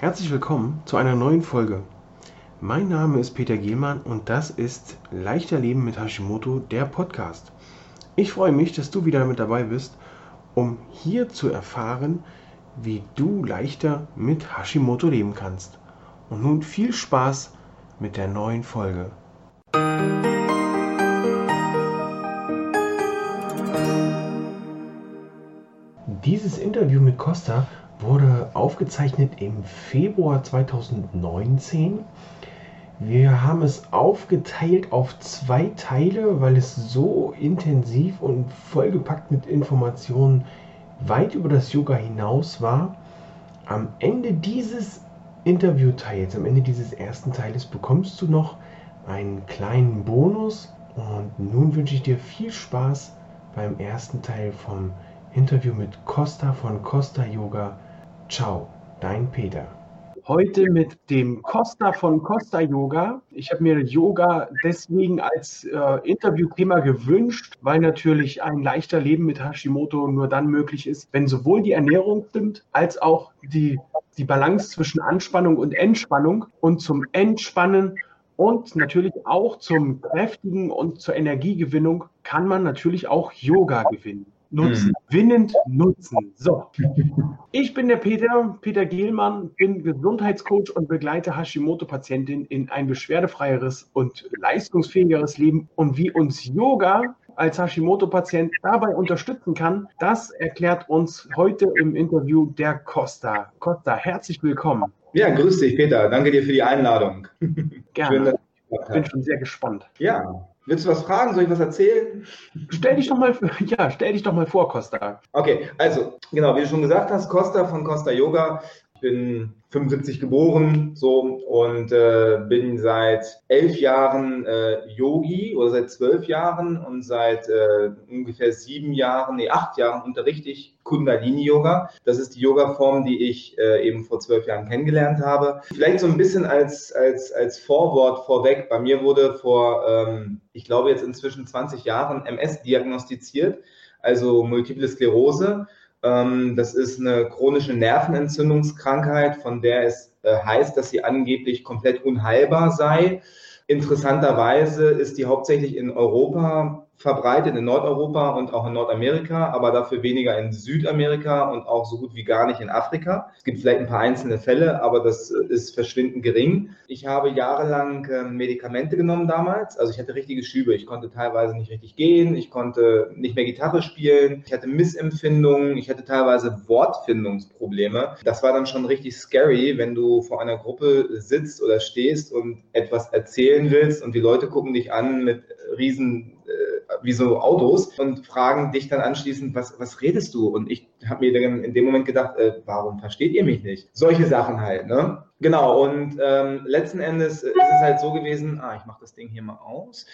Herzlich willkommen zu einer neuen Folge. Mein Name ist Peter Gehlmann und das ist Leichter Leben mit Hashimoto, der Podcast. Ich freue mich, dass du wieder mit dabei bist, um hier zu erfahren, wie du leichter mit Hashimoto leben kannst. Und nun viel Spaß mit der neuen Folge. Dieses Interview mit Costa wurde aufgezeichnet im Februar 2019. Wir haben es aufgeteilt auf zwei Teile, weil es so intensiv und vollgepackt mit Informationen weit über das Yoga hinaus war. Am Ende dieses Interviewteils, am Ende dieses ersten Teiles bekommst du noch einen kleinen Bonus. Und nun wünsche ich dir viel Spaß beim ersten Teil vom Interview mit Costa von Costa Yoga. Ciao, dein Peter. Heute mit dem Costa von Costa Yoga. Ich habe mir Yoga deswegen als äh, Interviewthema gewünscht, weil natürlich ein leichter Leben mit Hashimoto nur dann möglich ist, wenn sowohl die Ernährung stimmt, als auch die, die Balance zwischen Anspannung und Entspannung. Und zum Entspannen und natürlich auch zum Kräftigen und zur Energiegewinnung kann man natürlich auch Yoga gewinnen nutzen. Mhm. Winnend nutzen. So. Ich bin der Peter, Peter Gehlmann, bin Gesundheitscoach und begleite Hashimoto-Patientinnen in ein beschwerdefreieres und leistungsfähigeres Leben. Und wie uns Yoga als Hashimoto-Patient dabei unterstützen kann, das erklärt uns heute im Interview der Costa. Costa, herzlich willkommen. Ja, grüß dich, Peter. Danke dir für die Einladung. Gerne. Ich bin schon sehr gespannt. Ja, Willst du was fragen? Soll ich was erzählen? Stell dich doch mal, ja, stell dich doch mal vor, Costa. Okay, also, genau, wie du schon gesagt hast, Costa von Costa Yoga. Bin 75 geboren, so, und äh, bin seit elf Jahren äh, Yogi oder seit zwölf Jahren und seit äh, ungefähr sieben Jahren, nee, acht Jahren unterrichte ich Kundalini-Yoga. Das ist die Yoga-Form, die ich äh, eben vor zwölf Jahren kennengelernt habe. Vielleicht so ein bisschen als, als, als Vorwort vorweg. Bei mir wurde vor, ähm, ich glaube jetzt inzwischen 20 Jahren MS diagnostiziert, also Multiple Sklerose. Ähm, das ist eine chronische Nervenentzündungskrankheit, von der es äh, heißt, dass sie angeblich komplett unheilbar sei. Interessanterweise ist die hauptsächlich in Europa verbreitet, in Nordeuropa und auch in Nordamerika, aber dafür weniger in Südamerika und auch so gut wie gar nicht in Afrika. Es gibt vielleicht ein paar einzelne Fälle, aber das ist verschwindend gering. Ich habe jahrelang ähm, Medikamente genommen damals. Also ich hatte richtige Schübe. Ich konnte teilweise nicht richtig gehen. Ich konnte nicht mehr Gitarre spielen. Ich hatte Missempfindungen. Ich hatte teilweise Wortfindungsprobleme. Das war dann schon richtig scary, wenn du vor einer Gruppe sitzt oder stehst und etwas erzählen willst und die Leute gucken dich an mit riesen wie so Autos und fragen dich dann anschließend, was, was redest du? Und ich habe mir dann in dem Moment gedacht, äh, warum versteht ihr mich nicht? Solche Sachen halt, ne? Genau, und ähm, letzten Endes ist es halt so gewesen, ah, ich mache das Ding hier mal aus.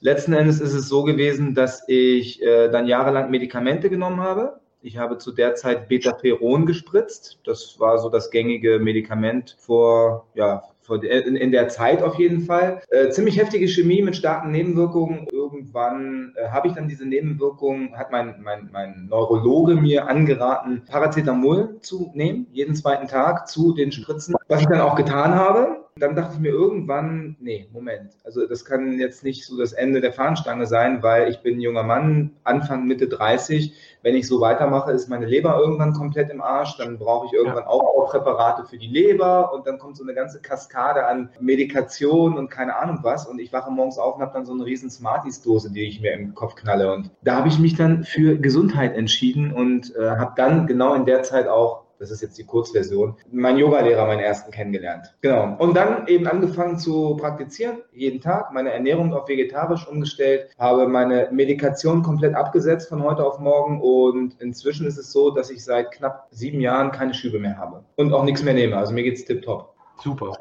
Letzten Endes ist es so gewesen, dass ich äh, dann jahrelang Medikamente genommen habe. Ich habe zu der Zeit Betaferon gespritzt. Das war so das gängige Medikament vor ja, in der Zeit auf jeden Fall. Äh, ziemlich heftige Chemie mit starken Nebenwirkungen. Irgendwann äh, habe ich dann diese Nebenwirkungen, hat mein, mein, mein Neurologe mir angeraten, Paracetamol zu nehmen, jeden zweiten Tag zu den Spritzen, was ich dann auch getan habe. Dann dachte ich mir irgendwann, nee, Moment, also das kann jetzt nicht so das Ende der Fahnenstange sein, weil ich bin ein junger Mann, Anfang, Mitte 30. Wenn ich so weitermache, ist meine Leber irgendwann komplett im Arsch. Dann brauche ich irgendwann auch Präparate für die Leber und dann kommt so eine ganze Kaskade an Medikation und keine Ahnung was. Und ich wache morgens auf und habe dann so eine riesen Smarties-Dose, die ich mir im Kopf knalle. Und da habe ich mich dann für Gesundheit entschieden und äh, habe dann genau in der Zeit auch das ist jetzt die Kurzversion, mein Yoga-Lehrer, meinen ersten kennengelernt. Genau. Und dann eben angefangen zu praktizieren, jeden Tag, meine Ernährung auf vegetarisch umgestellt, habe meine Medikation komplett abgesetzt von heute auf morgen und inzwischen ist es so, dass ich seit knapp sieben Jahren keine Schübe mehr habe und auch nichts mehr nehme. Also mir geht es tipptopp. Super.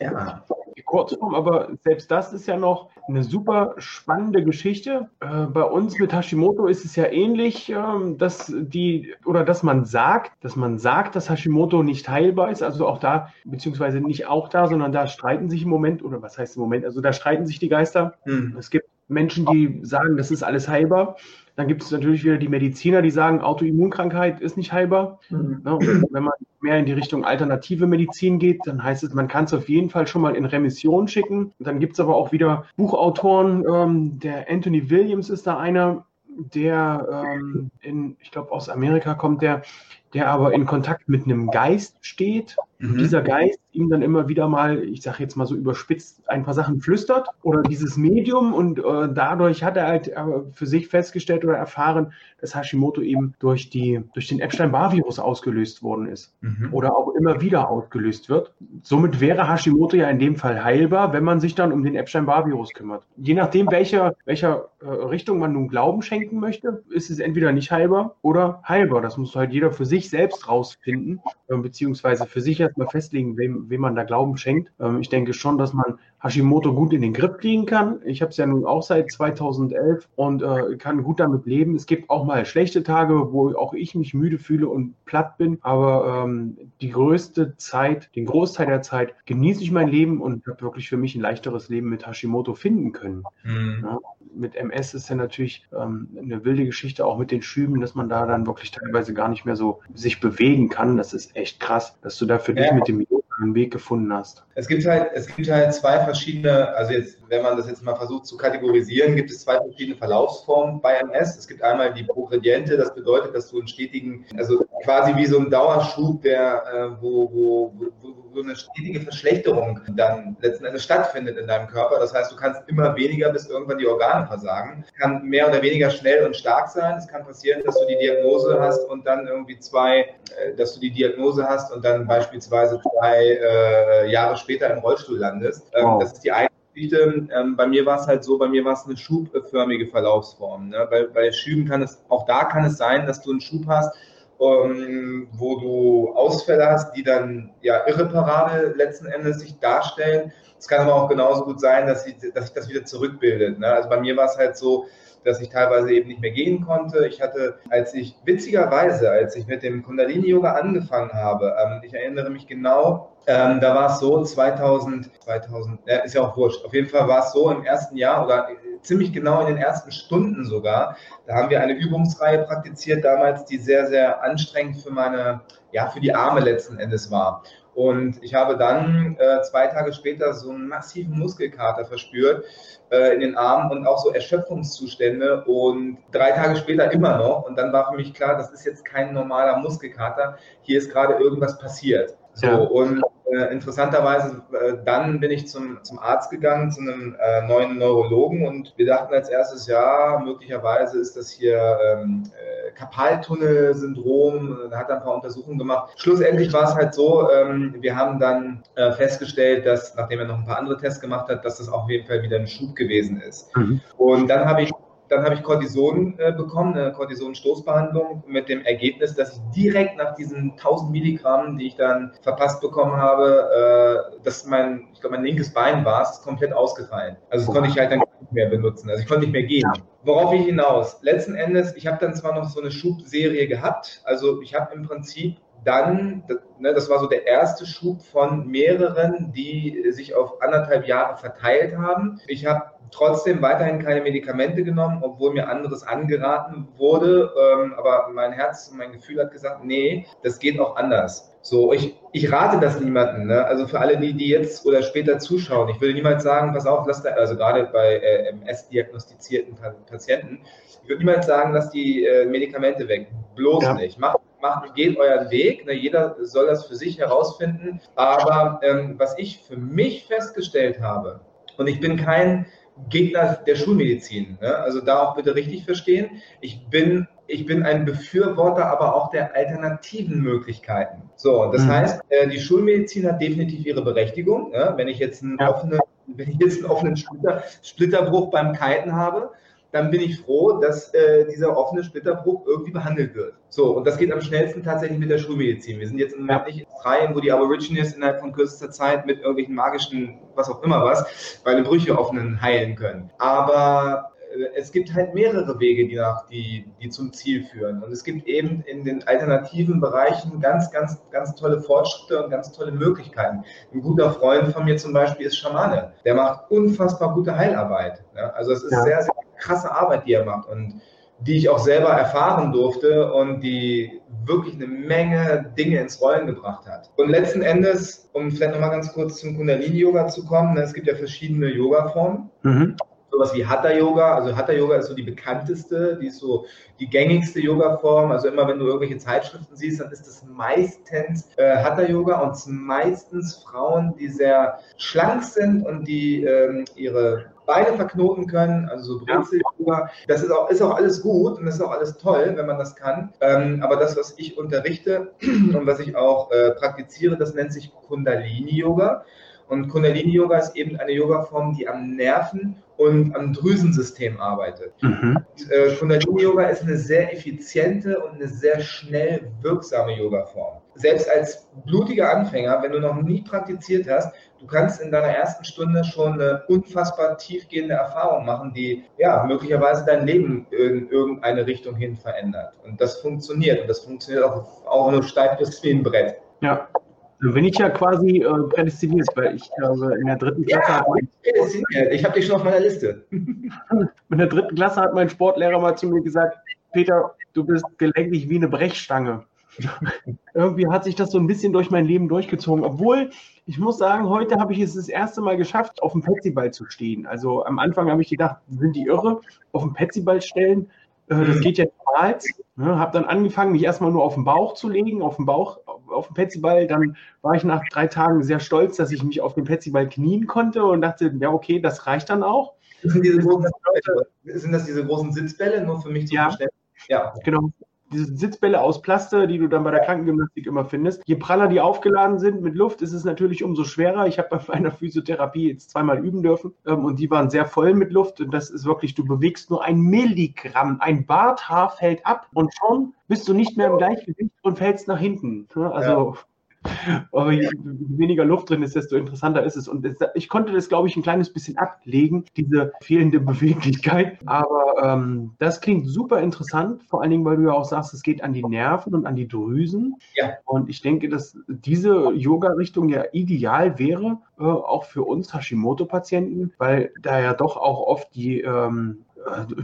Ja. Kurzform, aber selbst das ist ja noch eine super spannende Geschichte. Äh, bei uns mit Hashimoto ist es ja ähnlich, äh, dass die oder dass man sagt, dass man sagt, dass Hashimoto nicht heilbar ist. Also auch da, beziehungsweise nicht auch da, sondern da streiten sich im Moment, oder was heißt im Moment, also da streiten sich die Geister. Hm. Es gibt Menschen, die sagen, das ist alles heilbar. Dann gibt es natürlich wieder die Mediziner, die sagen, Autoimmunkrankheit ist nicht heilbar. Mhm. wenn man mehr in die Richtung alternative Medizin geht, dann heißt es, man kann es auf jeden Fall schon mal in Remission schicken. Und dann gibt es aber auch wieder Buchautoren, ähm, der Anthony Williams ist da einer, der ähm, in, ich glaube aus Amerika kommt, der, der aber in Kontakt mit einem Geist steht. Mhm. Dieser Geist ihm dann immer wieder mal, ich sage jetzt mal so überspitzt, ein paar Sachen flüstert oder dieses Medium und äh, dadurch hat er halt äh, für sich festgestellt oder erfahren, dass Hashimoto eben durch, die, durch den Epstein-Barr-Virus ausgelöst worden ist mhm. oder auch immer wieder ausgelöst wird. Somit wäre Hashimoto ja in dem Fall heilbar, wenn man sich dann um den Epstein-Barr-Virus kümmert. Je nachdem, welcher, welcher äh, Richtung man nun Glauben schenken möchte, ist es entweder nicht heilbar oder heilbar. Das muss halt jeder für sich selbst rausfinden, äh, beziehungsweise für sich erstmal festlegen, wem, wem man da Glauben schenkt. Ähm, ich denke schon, dass man Hashimoto gut in den Griff kriegen kann. Ich habe es ja nun auch seit 2011 und äh, kann gut damit leben. Es gibt auch mal schlechte Tage, wo auch ich mich müde fühle und platt bin, aber ähm, die größte Zeit, den Großteil der Zeit genieße ich mein Leben und habe wirklich für mich ein leichteres Leben mit Hashimoto finden können. Mhm. Ja, mit MS ist ja natürlich ähm, eine wilde Geschichte, auch mit den Schüben, dass man da dann wirklich teilweise gar nicht mehr so sich bewegen kann. Das ist echt krass, dass du da für ja. dich mit dem einen Weg gefunden hast? Es gibt halt, es gibt halt zwei verschiedene, also jetzt, wenn man das jetzt mal versucht zu kategorisieren, gibt es zwei verschiedene Verlaufsformen bei MS. Es gibt einmal die Progrediente, das bedeutet, dass du einen stetigen, also quasi wie so ein Dauerschub, der, äh, wo, wo, wo, wo eine stetige Verschlechterung dann letzten Endes stattfindet in deinem Körper. Das heißt, du kannst immer weniger, bis irgendwann die Organe versagen. Kann mehr oder weniger schnell und stark sein. Es kann passieren, dass du die Diagnose hast und dann irgendwie zwei, äh, dass du die Diagnose hast und dann beispielsweise zwei äh, Jahre später im Rollstuhl landest. Ähm, wow. Das ist die eine Geschichte. Ähm, bei mir war es halt so, bei mir war es eine schubförmige Verlaufsform. Ne? Bei, bei Schüben kann es, auch da kann es sein, dass du einen Schub hast, ähm, wo du Ausfälle hast, die dann ja irreparabel letzten Endes sich darstellen. Es kann aber auch genauso gut sein, dass sich, dass das wieder zurückbildet. Ne? Also bei mir war es halt so, dass ich teilweise eben nicht mehr gehen konnte. Ich hatte, als ich witzigerweise, als ich mit dem Kundalini-Yoga angefangen habe, ähm, ich erinnere mich genau, ähm, da war es so 2000, 2000, ja, ist ja auch wurscht. Auf jeden Fall war es so im ersten Jahr oder ziemlich genau in den ersten Stunden sogar. Da haben wir eine Übungsreihe praktiziert damals, die sehr, sehr anstrengend für meine, ja, für die Arme letzten Endes war. Und ich habe dann äh, zwei Tage später so einen massiven Muskelkater verspürt äh, in den Armen und auch so Erschöpfungszustände und drei Tage später immer noch. Und dann war für mich klar, das ist jetzt kein normaler Muskelkater. Hier ist gerade irgendwas passiert. So, ja. und äh, interessanterweise, äh, dann bin ich zum, zum Arzt gegangen, zu einem äh, neuen Neurologen und wir dachten als erstes, ja, möglicherweise ist das hier ähm, äh, Kapaltunnel-Syndrom, hat er ein paar Untersuchungen gemacht. Schlussendlich war es halt so, ähm, wir haben dann äh, festgestellt, dass, nachdem er noch ein paar andere Tests gemacht hat, dass das auf jeden Fall wieder ein Schub gewesen ist. Mhm. Und dann habe ich dann habe ich Cortison äh, bekommen, eine Cortison-Stoßbehandlung mit dem Ergebnis, dass ich direkt nach diesen 1000 Milligramm, die ich dann verpasst bekommen habe, äh, dass mein, ich glaube, mein linkes Bein war, es ist komplett ausgefallen. Also das konnte ich halt dann nicht mehr benutzen. Also ich konnte nicht mehr gehen. Worauf ich hinaus? Letzten Endes, ich habe dann zwar noch so eine Schubserie gehabt, also ich habe im Prinzip dann, ne, das war so der erste Schub von mehreren, die sich auf anderthalb Jahre verteilt haben. Ich habe trotzdem weiterhin keine Medikamente genommen, obwohl mir anderes angeraten wurde. Ähm, aber mein Herz und mein Gefühl hat gesagt, nee, das geht auch anders. So, ich, ich rate das niemandem. Ne? Also für alle, die, die jetzt oder später zuschauen, ich würde niemals sagen, pass auf, lass da, also gerade bei äh, MS-diagnostizierten Patienten, ich würde niemals sagen, lass die äh, Medikamente weg. Bloß ja. nicht. Macht macht, geht euren Weg. Ne? Jeder soll das für sich herausfinden. Aber ähm, was ich für mich festgestellt habe, und ich bin kein Gegner der Schulmedizin. Ne? Also da auch bitte richtig verstehen. Ich bin, ich bin ein Befürworter aber auch der alternativen Möglichkeiten. So, das mhm. heißt, äh, die Schulmedizin hat definitiv ihre Berechtigung. Ne? Wenn ich jetzt einen ja. offenen, wenn ich jetzt einen offenen Splitter, Splitterbruch beim Kiten habe, dann bin ich froh, dass äh, dieser offene Splitterbruch irgendwie behandelt wird. So, und das geht am schnellsten tatsächlich mit der Schulmedizin. Wir sind jetzt im Moment nicht in Australien, wo die Aborigines innerhalb von kürzester Zeit mit irgendwelchen magischen, was auch immer was, bei den Brüche offenen heilen können. Aber äh, es gibt halt mehrere Wege, die, nach, die, die zum Ziel führen. Und es gibt eben in den alternativen Bereichen ganz, ganz, ganz tolle Fortschritte und ganz tolle Möglichkeiten. Ein guter Freund von mir zum Beispiel ist Schamane. Der macht unfassbar gute Heilarbeit. Also es ist ja. sehr, sehr krasse Arbeit, die er macht. Und die ich auch selber erfahren durfte und die wirklich eine Menge Dinge ins Rollen gebracht hat. Und letzten Endes, um vielleicht nochmal ganz kurz zum Kundalini-Yoga zu kommen, ne, es gibt ja verschiedene Yoga-Formen. Mhm. Sowas wie Hatha-Yoga, also Hatha-Yoga ist so die bekannteste, die ist so die gängigste Yoga-Form. Also immer wenn du irgendwelche Zeitschriften siehst, dann ist das meistens äh, Hatha-Yoga und meistens Frauen, die sehr schlank sind und die ähm, ihre Beine verknoten können, also so Brezel-Yoga. Das ist auch, ist auch alles gut und das ist auch alles toll, wenn man das kann. Ähm, aber das, was ich unterrichte und was ich auch äh, praktiziere, das nennt sich Kundalini-Yoga. Und Kundalini-Yoga ist eben eine Yoga-Form, die am Nerven- und am Drüsensystem arbeitet. Mhm. Äh, Kundalini-Yoga ist eine sehr effiziente und eine sehr schnell wirksame Yoga-Form. Selbst als blutiger Anfänger, wenn du noch nie praktiziert hast, du kannst in deiner ersten Stunde schon eine unfassbar tiefgehende Erfahrung machen, die ja möglicherweise dein Leben in irgendeine Richtung hin verändert. Und das funktioniert. Und das funktioniert auch, auch du steif bist wie ein Brett. Ja, dann bin ich ja quasi äh, prädestiniert, weil ich glaube, in der dritten Klasse. Ja, ich, ich habe dich schon auf meiner Liste. in der dritten Klasse hat mein Sportlehrer mal zu mir gesagt: Peter, du bist gelenkig wie eine Brechstange. Irgendwie hat sich das so ein bisschen durch mein Leben durchgezogen. Obwohl, ich muss sagen, heute habe ich es das erste Mal geschafft, auf dem Petsyball zu stehen. Also am Anfang habe ich gedacht, sind die irre, auf dem Petsyball stellen. Äh, das mhm. geht ja niemals. Ne, habe dann angefangen, mich erstmal nur auf den Bauch zu legen, auf den Bauch, auf den Petsyball. Dann war ich nach drei Tagen sehr stolz, dass ich mich auf den Petsyball knien konnte und dachte, ja, okay, das reicht dann auch. Sind, großen, sind das diese großen Sitzbälle, nur für mich zu ja. verstehen? Ja, genau diese Sitzbälle aus Plaste, die du dann bei der Krankengymnastik immer findest. Je praller die aufgeladen sind mit Luft, ist es natürlich umso schwerer. Ich habe bei meiner Physiotherapie jetzt zweimal üben dürfen ähm, und die waren sehr voll mit Luft. Und das ist wirklich, du bewegst nur ein Milligramm, ein Barthaar fällt ab und schon bist du nicht mehr im Gleichgewicht und fällst nach hinten. Also ja. Aber je weniger Luft drin ist, desto interessanter ist es. Und ich konnte das, glaube ich, ein kleines bisschen ablegen, diese fehlende Beweglichkeit. Aber ähm, das klingt super interessant, vor allen Dingen, weil du ja auch sagst, es geht an die Nerven und an die Drüsen. Ja. Und ich denke, dass diese Yoga-Richtung ja ideal wäre, äh, auch für uns Hashimoto-Patienten, weil da ja doch auch oft die ähm, äh,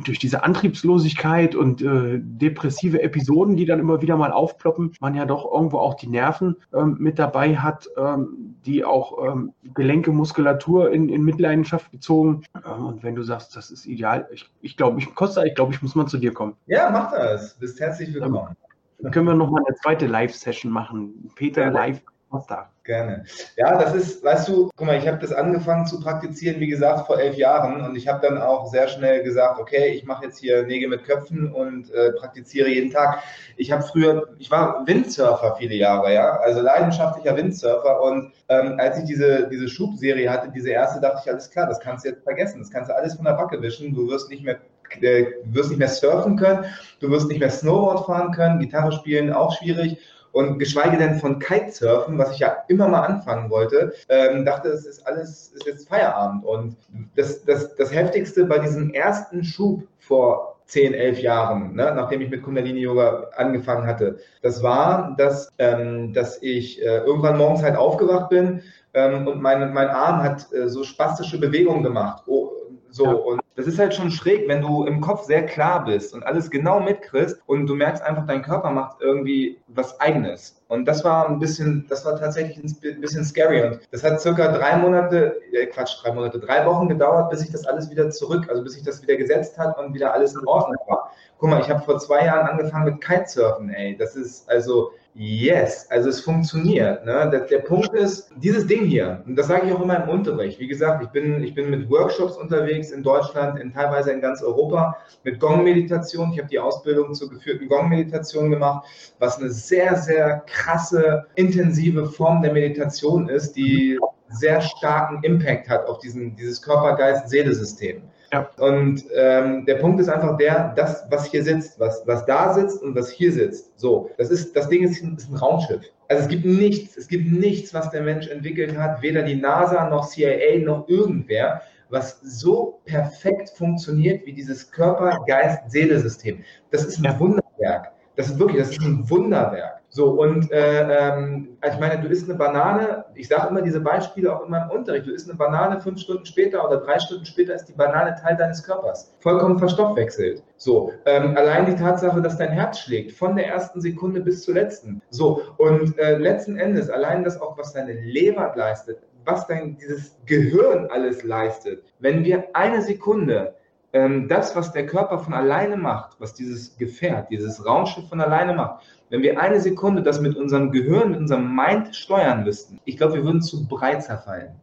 durch diese Antriebslosigkeit und äh, depressive Episoden, die dann immer wieder mal aufploppen, man ja doch irgendwo auch die Nerven ähm, mit dabei hat, ähm, die auch ähm, Gelenke, Muskulatur in, in Mitleidenschaft gezogen. Ähm, und wenn du sagst, das ist ideal, ich, ich glaube, ich, Costa, ich glaube, ich muss mal zu dir kommen. Ja, mach das. Bist herzlich willkommen. Dann können wir nochmal eine zweite Live-Session machen. Peter ja, live Costa. Gerne. Ja, das ist, weißt du, guck mal, ich habe das angefangen zu praktizieren, wie gesagt, vor elf Jahren und ich habe dann auch sehr schnell gesagt, okay, ich mache jetzt hier Nägel mit Köpfen und äh, praktiziere jeden Tag. Ich habe früher, ich war Windsurfer viele Jahre, ja, also leidenschaftlicher Windsurfer und ähm, als ich diese, diese Schubserie hatte, diese erste, dachte ich, alles klar, das kannst du jetzt vergessen, das kannst du alles von der Backe wischen, du wirst nicht mehr äh, wirst nicht mehr surfen können, du wirst nicht mehr Snowboard fahren können, Gitarre spielen auch schwierig und geschweige denn von Kitesurfen, was ich ja immer mal anfangen wollte, ähm, dachte, es ist alles, ist jetzt Feierabend. Und das, das, das Heftigste bei diesem ersten Schub vor 10, 11 Jahren, ne, nachdem ich mit Kundalini Yoga angefangen hatte, das war, dass, ähm, dass ich äh, irgendwann morgens halt aufgewacht bin ähm, und mein, mein Arm hat äh, so spastische Bewegungen gemacht. Oh, so, und das ist halt schon schräg, wenn du im Kopf sehr klar bist und alles genau mitkriegst und du merkst einfach, dein Körper macht irgendwie was Eigenes. Und das war ein bisschen, das war tatsächlich ein bisschen scary. Und das hat circa drei Monate, äh Quatsch, drei Monate, drei Wochen gedauert, bis sich das alles wieder zurück, also bis sich das wieder gesetzt hat und wieder alles in Ordnung war. Guck mal, ich habe vor zwei Jahren angefangen mit Kitesurfen, ey. Das ist also, Yes, also es funktioniert. Ne? Der, der, Punkt ist, dieses Ding hier, und das sage ich auch immer im Unterricht, wie gesagt, ich bin, ich bin mit Workshops unterwegs in Deutschland, in, teilweise in ganz Europa, mit Gong-Meditation. Ich habe die Ausbildung zur geführten Gong-Meditation gemacht, was eine sehr, sehr krasse, intensive Form der Meditation ist, die sehr starken Impact hat auf diesen, dieses Körper-Geist-Seele-System. Ja. Und ähm, der Punkt ist einfach der, das, was hier sitzt, was, was da sitzt und was hier sitzt. So, das ist, das Ding ist, ist ein Raumschiff. Also es gibt nichts, es gibt nichts, was der Mensch entwickelt hat, weder die NASA noch CIA noch irgendwer, was so perfekt funktioniert wie dieses Körper-Geist-Seele-System. Das ist ein ja. Wunderwerk. Das ist wirklich, das ist ein Wunderwerk. So, und äh, ähm, ich meine, du isst eine Banane, ich sage immer diese Beispiele auch in meinem Unterricht, du isst eine Banane fünf Stunden später oder drei Stunden später ist die Banane Teil deines Körpers, vollkommen verstoffwechselt. So, ähm, allein die Tatsache, dass dein Herz schlägt, von der ersten Sekunde bis zur letzten. So, und äh, letzten Endes, allein das auch, was deine Leber leistet, was dein dieses Gehirn alles leistet, wenn wir eine Sekunde ähm, das, was der Körper von alleine macht, was dieses Gefährt, dieses Raumschiff von alleine macht, wenn wir eine Sekunde das mit unserem Gehirn, mit unserem Mind steuern müssten, ich glaube, wir würden zu breit zerfallen.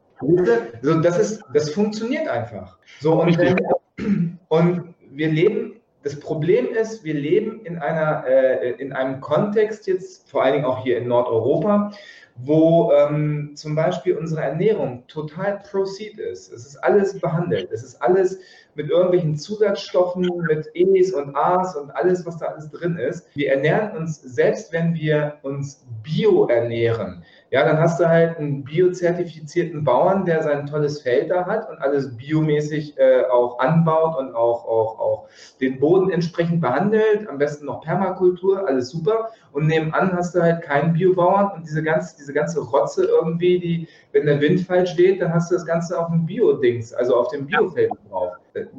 So, das, ist, das funktioniert einfach. So, und, wenn, und wir leben, das Problem ist, wir leben in, einer, äh, in einem Kontext jetzt, vor allen Dingen auch hier in Nordeuropa, wo ähm, zum Beispiel unsere Ernährung total proceed ist. Es ist alles behandelt. Es ist alles mit irgendwelchen Zusatzstoffen, mit E's und A's und alles, was da alles drin ist. Wir ernähren uns, selbst wenn wir uns bio ernähren, ja, dann hast du halt einen biozertifizierten Bauern, der sein tolles Feld da hat und alles biomäßig äh, auch anbaut und auch, auch, auch den Boden entsprechend behandelt, am besten noch Permakultur, alles super. Und nebenan hast du halt keinen Biobauern und diese ganze, diese ganze Rotze irgendwie, die, wenn der Wind falsch steht, dann hast du das Ganze auf dem Bio-Dings, also auf dem Biofeld drauf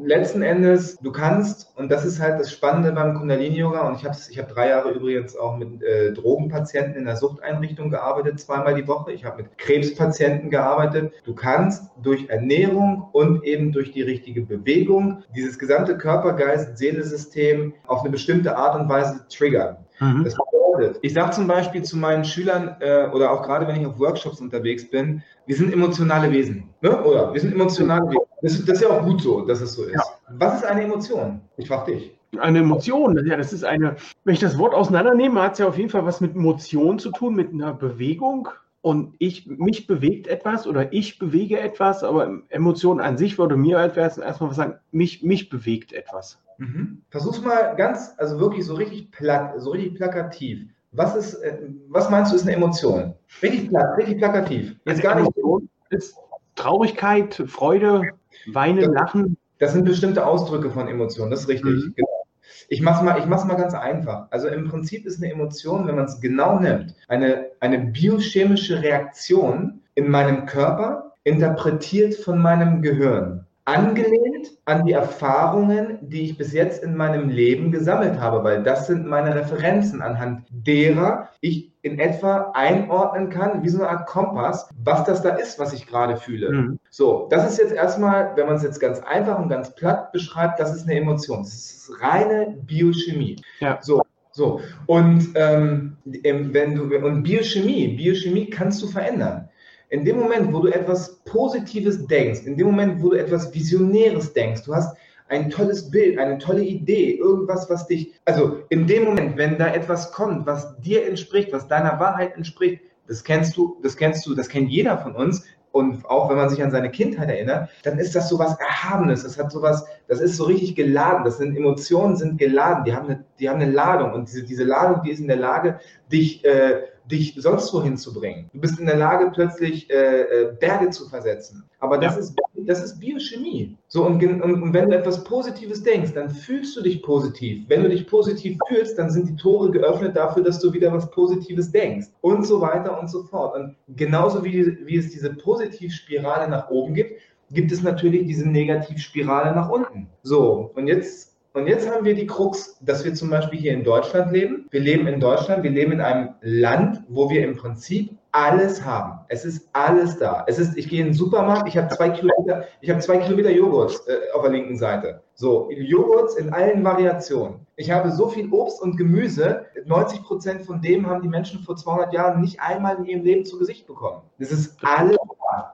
letzten Endes, du kannst, und das ist halt das Spannende beim Kundalini-Yoga, und ich habe ich hab drei Jahre übrigens auch mit äh, Drogenpatienten in der Suchteinrichtung gearbeitet, zweimal die Woche. Ich habe mit Krebspatienten gearbeitet. Du kannst durch Ernährung und eben durch die richtige Bewegung dieses gesamte Körper-Geist-Seele-System auf eine bestimmte Art und Weise triggern. Mhm. Das bedeutet, ich sage zum Beispiel zu meinen Schülern äh, oder auch gerade wenn ich auf Workshops unterwegs bin, wir sind emotionale Wesen. Ne? Oder wir sind emotionale Wesen. Das, das, ist ja auch gut so, dass es so ist. Ja. Was ist eine Emotion? Ich frage dich. Eine Emotion, ja, das ist eine, wenn ich das Wort auseinandernehme, hat es ja auf jeden Fall was mit Emotion zu tun, mit einer Bewegung. Und ich, mich bewegt etwas oder ich bewege etwas, aber Emotion an sich würde mir halt erstmal was sagen, mich, mich bewegt etwas. Mhm. Versuch's mal ganz, also wirklich so richtig platt, so richtig plakativ. Was ist, äh, was meinst du, ist eine Emotion? Richtig platt, richtig plakativ. Jetzt gar nicht. Ist Traurigkeit, Freude, Weinen, das, Lachen. Das sind bestimmte Ausdrücke von Emotionen, das ist richtig. Mhm. Genau. Ich mache es mal, mal ganz einfach. Also im Prinzip ist eine Emotion, wenn man es genau nimmt, eine, eine biochemische Reaktion in meinem Körper, interpretiert von meinem Gehirn angelehnt an die Erfahrungen, die ich bis jetzt in meinem Leben gesammelt habe, weil das sind meine Referenzen, anhand derer ich in etwa einordnen kann, wie so eine Art Kompass, was das da ist, was ich gerade fühle. Mhm. So, das ist jetzt erstmal, wenn man es jetzt ganz einfach und ganz platt beschreibt, das ist eine Emotion. Das ist reine Biochemie. Ja. So, so, und ähm, wenn du und Biochemie, Biochemie kannst du verändern. In dem Moment, wo du etwas Positives denkst, in dem Moment, wo du etwas Visionäres denkst, du hast ein tolles Bild, eine tolle Idee, irgendwas, was dich, also in dem Moment, wenn da etwas kommt, was dir entspricht, was deiner Wahrheit entspricht, das kennst du, das kennst du, das kennt jeder von uns. Und auch wenn man sich an seine Kindheit erinnert, dann ist das so was Erhabenes. Das hat sowas, das ist so richtig geladen. Das sind Emotionen, sind geladen. Die haben eine, die haben eine Ladung. Und diese, diese Ladung, die ist in der Lage, dich äh, dich sonst wohin zu bringen. Du bist in der Lage, plötzlich äh, äh, Berge zu versetzen. Aber das, ja. ist, das ist Biochemie. So, und, und, und, wenn du etwas Positives denkst, dann fühlst du dich positiv. Wenn du dich positiv fühlst, dann sind die Tore geöffnet dafür, dass du wieder was Positives denkst. Und so weiter und so fort. Und genauso wie, wie es diese Positivspirale nach oben gibt, gibt es natürlich diese Negativspirale nach unten. So, und jetzt und jetzt haben wir die Krux, dass wir zum Beispiel hier in Deutschland leben. Wir leben in Deutschland, wir leben in einem Land, wo wir im Prinzip alles haben. Es ist alles da. Es ist, ich gehe in den Supermarkt, ich habe zwei Kilometer, ich habe zwei Kilometer Joghurt äh, auf der linken Seite. So, Joghurt in allen Variationen. Ich habe so viel Obst und Gemüse. 90 Prozent von dem haben die Menschen vor 200 Jahren nicht einmal in ihrem Leben zu Gesicht bekommen. Das ist alles.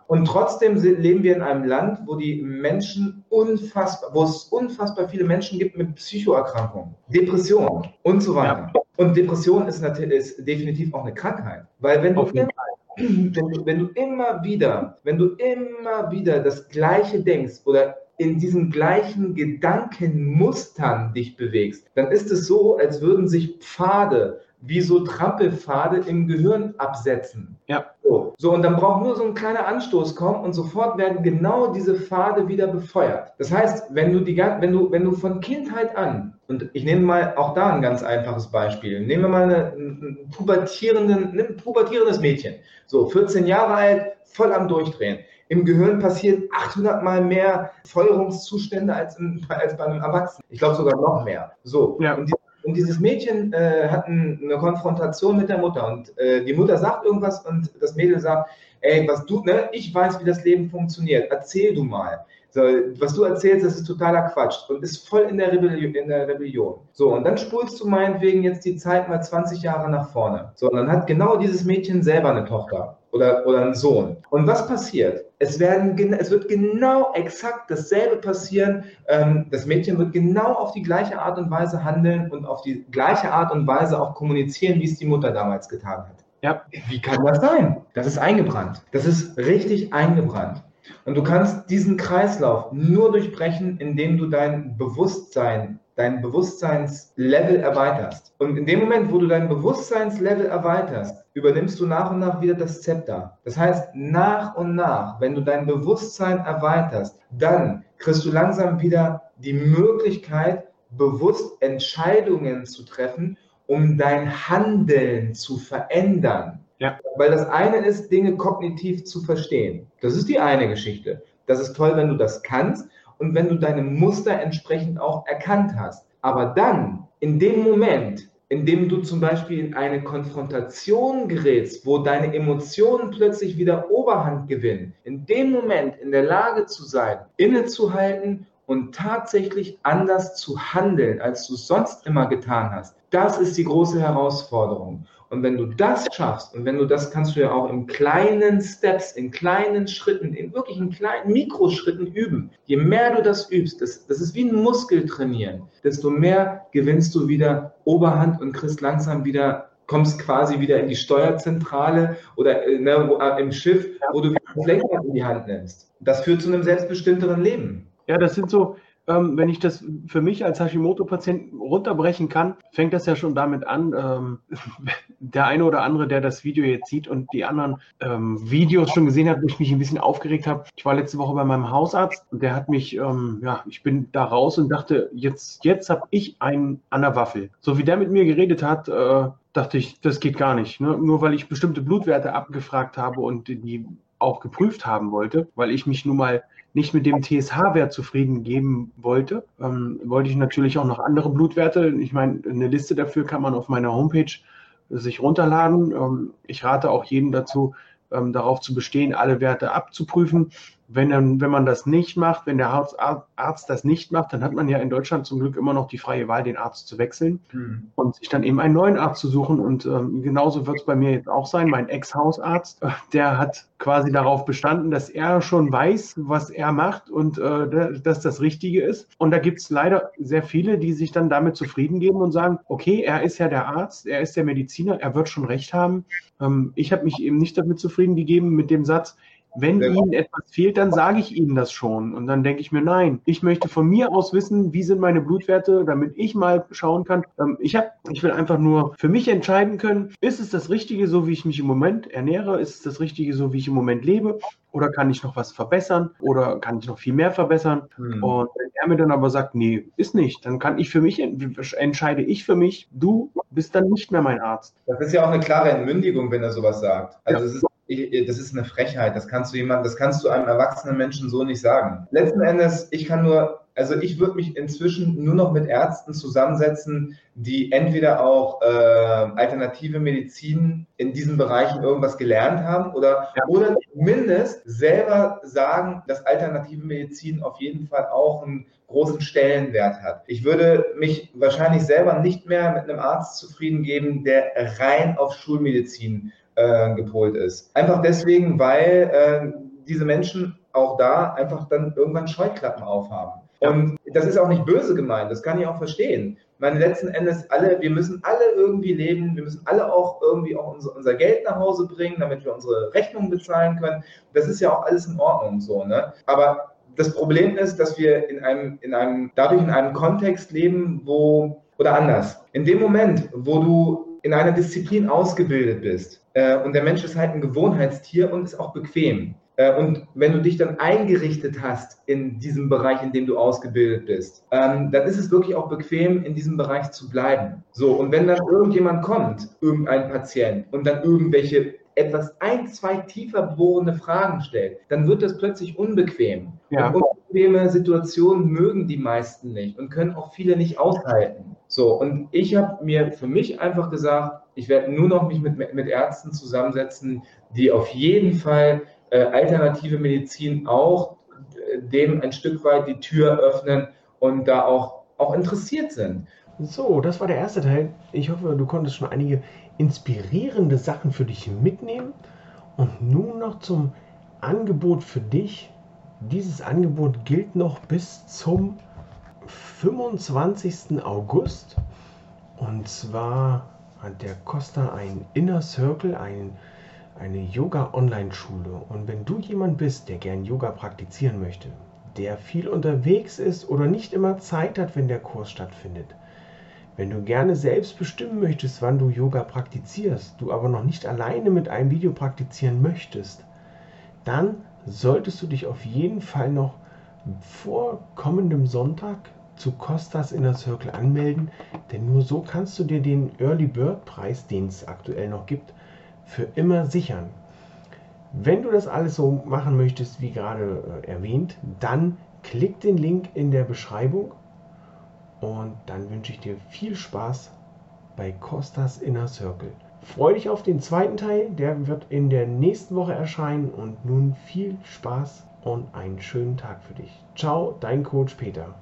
Und trotzdem leben wir in einem Land, wo die Menschen unfassbar, wo es unfassbar viele Menschen gibt mit Psychoerkrankungen, Depressionen und so weiter. Ja. Und Depression ist, natürlich, ist definitiv auch eine Krankheit. Weil wenn du, immer, wenn, du, wenn du immer wieder, wenn du immer wieder das Gleiche denkst oder in diesen gleichen Gedankenmustern dich bewegst, dann ist es so, als würden sich Pfade wie so Trampelpfade im Gehirn absetzen. Ja. So, so, und dann braucht nur so ein kleiner Anstoß kommen und sofort werden genau diese Pfade wieder befeuert. Das heißt, wenn du, die, wenn du, wenn du von Kindheit an, und ich nehme mal auch da ein ganz einfaches Beispiel, nehmen wir mal eine, ein, pubertierenden, ein pubertierendes Mädchen, so 14 Jahre alt, voll am Durchdrehen. Im Gehirn passieren 800 mal mehr Feuerungszustände als, im, als bei einem Erwachsenen. Ich glaube sogar noch mehr. So, ja. und die und dieses Mädchen äh, hat eine Konfrontation mit der Mutter und äh, die Mutter sagt irgendwas und das Mädel sagt, ey, was du, ne, ich weiß, wie das Leben funktioniert, erzähl du mal. So, was du erzählst, das ist totaler Quatsch und ist voll in der, Rebellion, in der Rebellion. So, und dann spulst du meinetwegen jetzt die Zeit mal 20 Jahre nach vorne. So, und dann hat genau dieses Mädchen selber eine Tochter oder, oder einen Sohn. Und was passiert? Es, werden, es wird genau exakt dasselbe passieren. Ähm, das Mädchen wird genau auf die gleiche Art und Weise handeln und auf die gleiche Art und Weise auch kommunizieren, wie es die Mutter damals getan hat. Ja. Wie kann das sein? Das ist eingebrannt. Das ist richtig eingebrannt. Und du kannst diesen Kreislauf nur durchbrechen, indem du dein Bewusstsein dein Bewusstseinslevel erweiterst. Und in dem Moment, wo du dein Bewusstseinslevel erweiterst, übernimmst du nach und nach wieder das Zepter. Das heißt, nach und nach, wenn du dein Bewusstsein erweiterst, dann kriegst du langsam wieder die Möglichkeit, bewusst Entscheidungen zu treffen, um dein Handeln zu verändern. Ja. Weil das eine ist, Dinge kognitiv zu verstehen. Das ist die eine Geschichte. Das ist toll, wenn du das kannst und wenn du deine Muster entsprechend auch erkannt hast. Aber dann, in dem Moment, in dem du zum Beispiel in eine Konfrontation gerätst, wo deine Emotionen plötzlich wieder Oberhand gewinnen, in dem Moment in der Lage zu sein, innezuhalten und tatsächlich anders zu handeln, als du es sonst immer getan hast, das ist die große Herausforderung. Und wenn du das schaffst, und wenn du das kannst du ja auch in kleinen Steps, in kleinen Schritten, in wirklichen kleinen Mikroschritten üben. Je mehr du das übst, das, das ist wie ein Muskel trainieren, desto mehr gewinnst du wieder Oberhand und kriegst langsam wieder kommst quasi wieder in die Steuerzentrale oder äh, ne, äh, im Schiff, wo du wieder das Lenkrad in die Hand nimmst. Das führt zu einem selbstbestimmteren Leben. Ja, das sind so, ähm, wenn ich das für mich als Hashimoto-Patient runterbrechen kann, fängt das ja schon damit an, ähm, der eine oder andere, der das Video jetzt sieht und die anderen ähm, Videos schon gesehen hat, wo ich mich ein bisschen aufgeregt habe. Ich war letzte Woche bei meinem Hausarzt und der hat mich, ähm, ja, ich bin da raus und dachte, jetzt, jetzt habe ich einen an der Waffel. So wie der mit mir geredet hat, äh, dachte ich, das geht gar nicht. Ne? Nur weil ich bestimmte Blutwerte abgefragt habe und die auch geprüft haben wollte, weil ich mich nun mal nicht mit dem TSH-Wert zufrieden geben wollte, ähm, wollte ich natürlich auch noch andere Blutwerte. Ich meine, eine Liste dafür kann man auf meiner Homepage sich runterladen. Ähm, ich rate auch jedem dazu, ähm, darauf zu bestehen, alle Werte abzuprüfen. Wenn, dann, wenn man das nicht macht, wenn der Arzt das nicht macht, dann hat man ja in Deutschland zum Glück immer noch die freie Wahl, den Arzt zu wechseln mhm. und sich dann eben einen neuen Arzt zu suchen. Und ähm, genauso wird es bei mir jetzt auch sein. Mein Ex-Hausarzt, äh, der hat quasi darauf bestanden, dass er schon weiß, was er macht und äh, dass das Richtige ist. Und da gibt es leider sehr viele, die sich dann damit zufrieden geben und sagen, okay, er ist ja der Arzt, er ist der Mediziner, er wird schon recht haben. Ähm, ich habe mich eben nicht damit zufrieden gegeben mit dem Satz, wenn ja. Ihnen etwas fehlt, dann sage ich Ihnen das schon. Und dann denke ich mir, nein, ich möchte von mir aus wissen, wie sind meine Blutwerte, damit ich mal schauen kann. Ähm, ich, hab, ich will einfach nur für mich entscheiden können, ist es das Richtige, so wie ich mich im Moment ernähre? Ist es das Richtige, so wie ich im Moment lebe? Oder kann ich noch was verbessern? Oder kann ich noch viel mehr verbessern? Mhm. Und wenn er mir dann aber sagt, nee, ist nicht, dann kann ich für mich, entscheide ich für mich, du bist dann nicht mehr mein Arzt. Das ist ja auch eine klare Entmündigung, wenn er sowas sagt. Also ja. es ist das ist eine Frechheit. Das kannst du jemand, das kannst du einem erwachsenen Menschen so nicht sagen. Letzten Endes, ich kann nur, also ich würde mich inzwischen nur noch mit Ärzten zusammensetzen, die entweder auch äh, alternative Medizin in diesen Bereichen irgendwas gelernt haben oder, ja. oder zumindest selber sagen, dass alternative Medizin auf jeden Fall auch einen großen Stellenwert hat. Ich würde mich wahrscheinlich selber nicht mehr mit einem Arzt zufrieden geben, der rein auf Schulmedizin äh, gepolt ist. Einfach deswegen, weil äh, diese Menschen auch da einfach dann irgendwann Scheuklappen aufhaben. Und das ist auch nicht böse gemeint, das kann ich auch verstehen. Meine letzten Endes alle, wir müssen alle irgendwie leben, wir müssen alle auch irgendwie auch unser, unser Geld nach Hause bringen, damit wir unsere Rechnungen bezahlen können. Das ist ja auch alles in Ordnung so, ne? Aber das Problem ist, dass wir in einem, in einem, dadurch in einem Kontext leben, wo, oder anders. In dem Moment, wo du in einer Disziplin ausgebildet bist, äh, und der Mensch ist halt ein Gewohnheitstier und ist auch bequem. Äh, und wenn du dich dann eingerichtet hast in diesem Bereich, in dem du ausgebildet bist, ähm, dann ist es wirklich auch bequem, in diesem Bereich zu bleiben. So, und wenn dann irgendjemand kommt, irgendein Patient, und dann irgendwelche etwas ein, zwei tiefer bohrende Fragen stellt, dann wird das plötzlich unbequem. Ja. Und unbequeme Situationen mögen die meisten nicht und können auch viele nicht aushalten. So, und ich habe mir für mich einfach gesagt, ich werde nur noch mich mit, mit Ärzten zusammensetzen, die auf jeden Fall äh, alternative Medizin auch äh, dem ein Stück weit die Tür öffnen und da auch, auch interessiert sind. So, das war der erste Teil. Ich hoffe, du konntest schon einige inspirierende Sachen für dich mitnehmen. Und nun noch zum Angebot für dich. Dieses Angebot gilt noch bis zum 25. August. Und zwar hat der Costa ein Inner Circle, ein eine Yoga-Online-Schule. Und wenn du jemand bist, der gern Yoga praktizieren möchte, der viel unterwegs ist oder nicht immer Zeit hat, wenn der Kurs stattfindet, wenn du gerne selbst bestimmen möchtest, wann du Yoga praktizierst, du aber noch nicht alleine mit einem Video praktizieren möchtest, dann solltest du dich auf jeden Fall noch vor kommendem Sonntag zu Costas Inner Circle anmelden, denn nur so kannst du dir den Early Bird Preis, den es aktuell noch gibt, für immer sichern. Wenn du das alles so machen möchtest, wie gerade äh, erwähnt, dann klick den Link in der Beschreibung und dann wünsche ich dir viel Spaß bei Costas Inner Circle. Freue dich auf den zweiten Teil, der wird in der nächsten Woche erscheinen und nun viel Spaß und einen schönen Tag für dich. Ciao, dein Coach Peter.